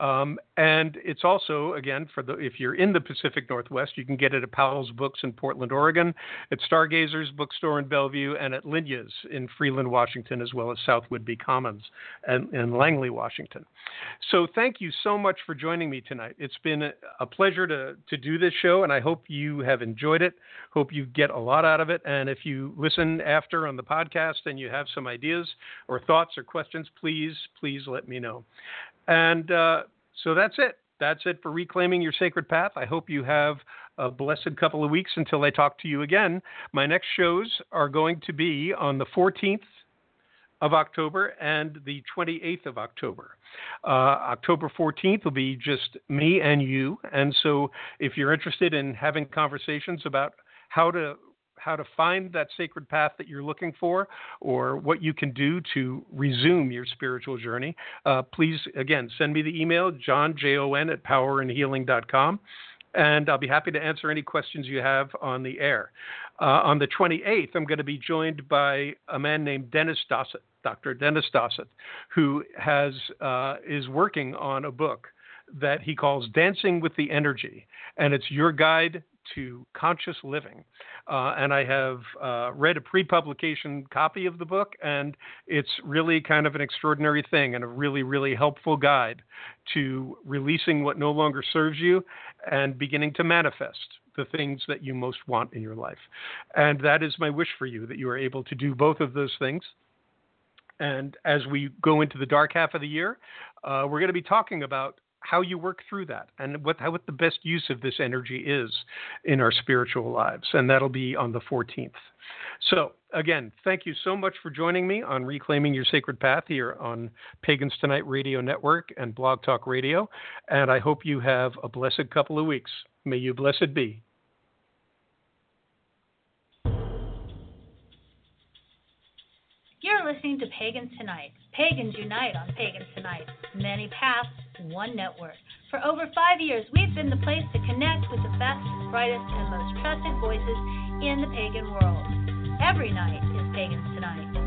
Um, and it's also, again, for the if you're in the Pacific Northwest, you can get it at Powell's Books in Portland, Oregon, at Stargazer's Bookstore in Bellevue, and at Linya's in Freeland, Washington, as well as South Whidbey Commons and, in Langley, Washington. So thank you so much for joining me tonight. It's been a pleasure to, to do this show, and I hope you have enjoyed it. Hope you get a lot out of it. And if you listen after on the podcast and you have some ideas or thoughts or questions, please, please let me know. And uh, so that's it. That's it for reclaiming your sacred path. I hope you have a blessed couple of weeks until I talk to you again. My next shows are going to be on the 14th of October and the 28th of October. Uh, October 14th will be just me and you. And so if you're interested in having conversations about how to how to find that sacred path that you're looking for or what you can do to resume your spiritual journey, uh, please, again, send me the email, jon, J-O-N, at powerandhealing.com, and I'll be happy to answer any questions you have on the air. Uh, on the 28th, I'm going to be joined by a man named Dennis Dossett, Dr. Dennis Dossett, who has uh, is working on a book that he calls Dancing with the Energy, and it's your guide to conscious living. Uh, and I have uh, read a pre publication copy of the book, and it's really kind of an extraordinary thing and a really, really helpful guide to releasing what no longer serves you and beginning to manifest the things that you most want in your life. And that is my wish for you that you are able to do both of those things. And as we go into the dark half of the year, uh, we're going to be talking about how you work through that and what, how, what the best use of this energy is in our spiritual lives. And that'll be on the 14th. So, again, thank you so much for joining me on Reclaiming Your Sacred Path here on Pagans Tonight Radio Network and Blog Talk Radio. And I hope you have a blessed couple of weeks. May you blessed be. Listening to Pagans Tonight. Pagans Unite on Pagans Tonight. Many paths, one network. For over five years, we've been the place to connect with the best, brightest, and most trusted voices in the pagan world. Every night is Pagans Tonight.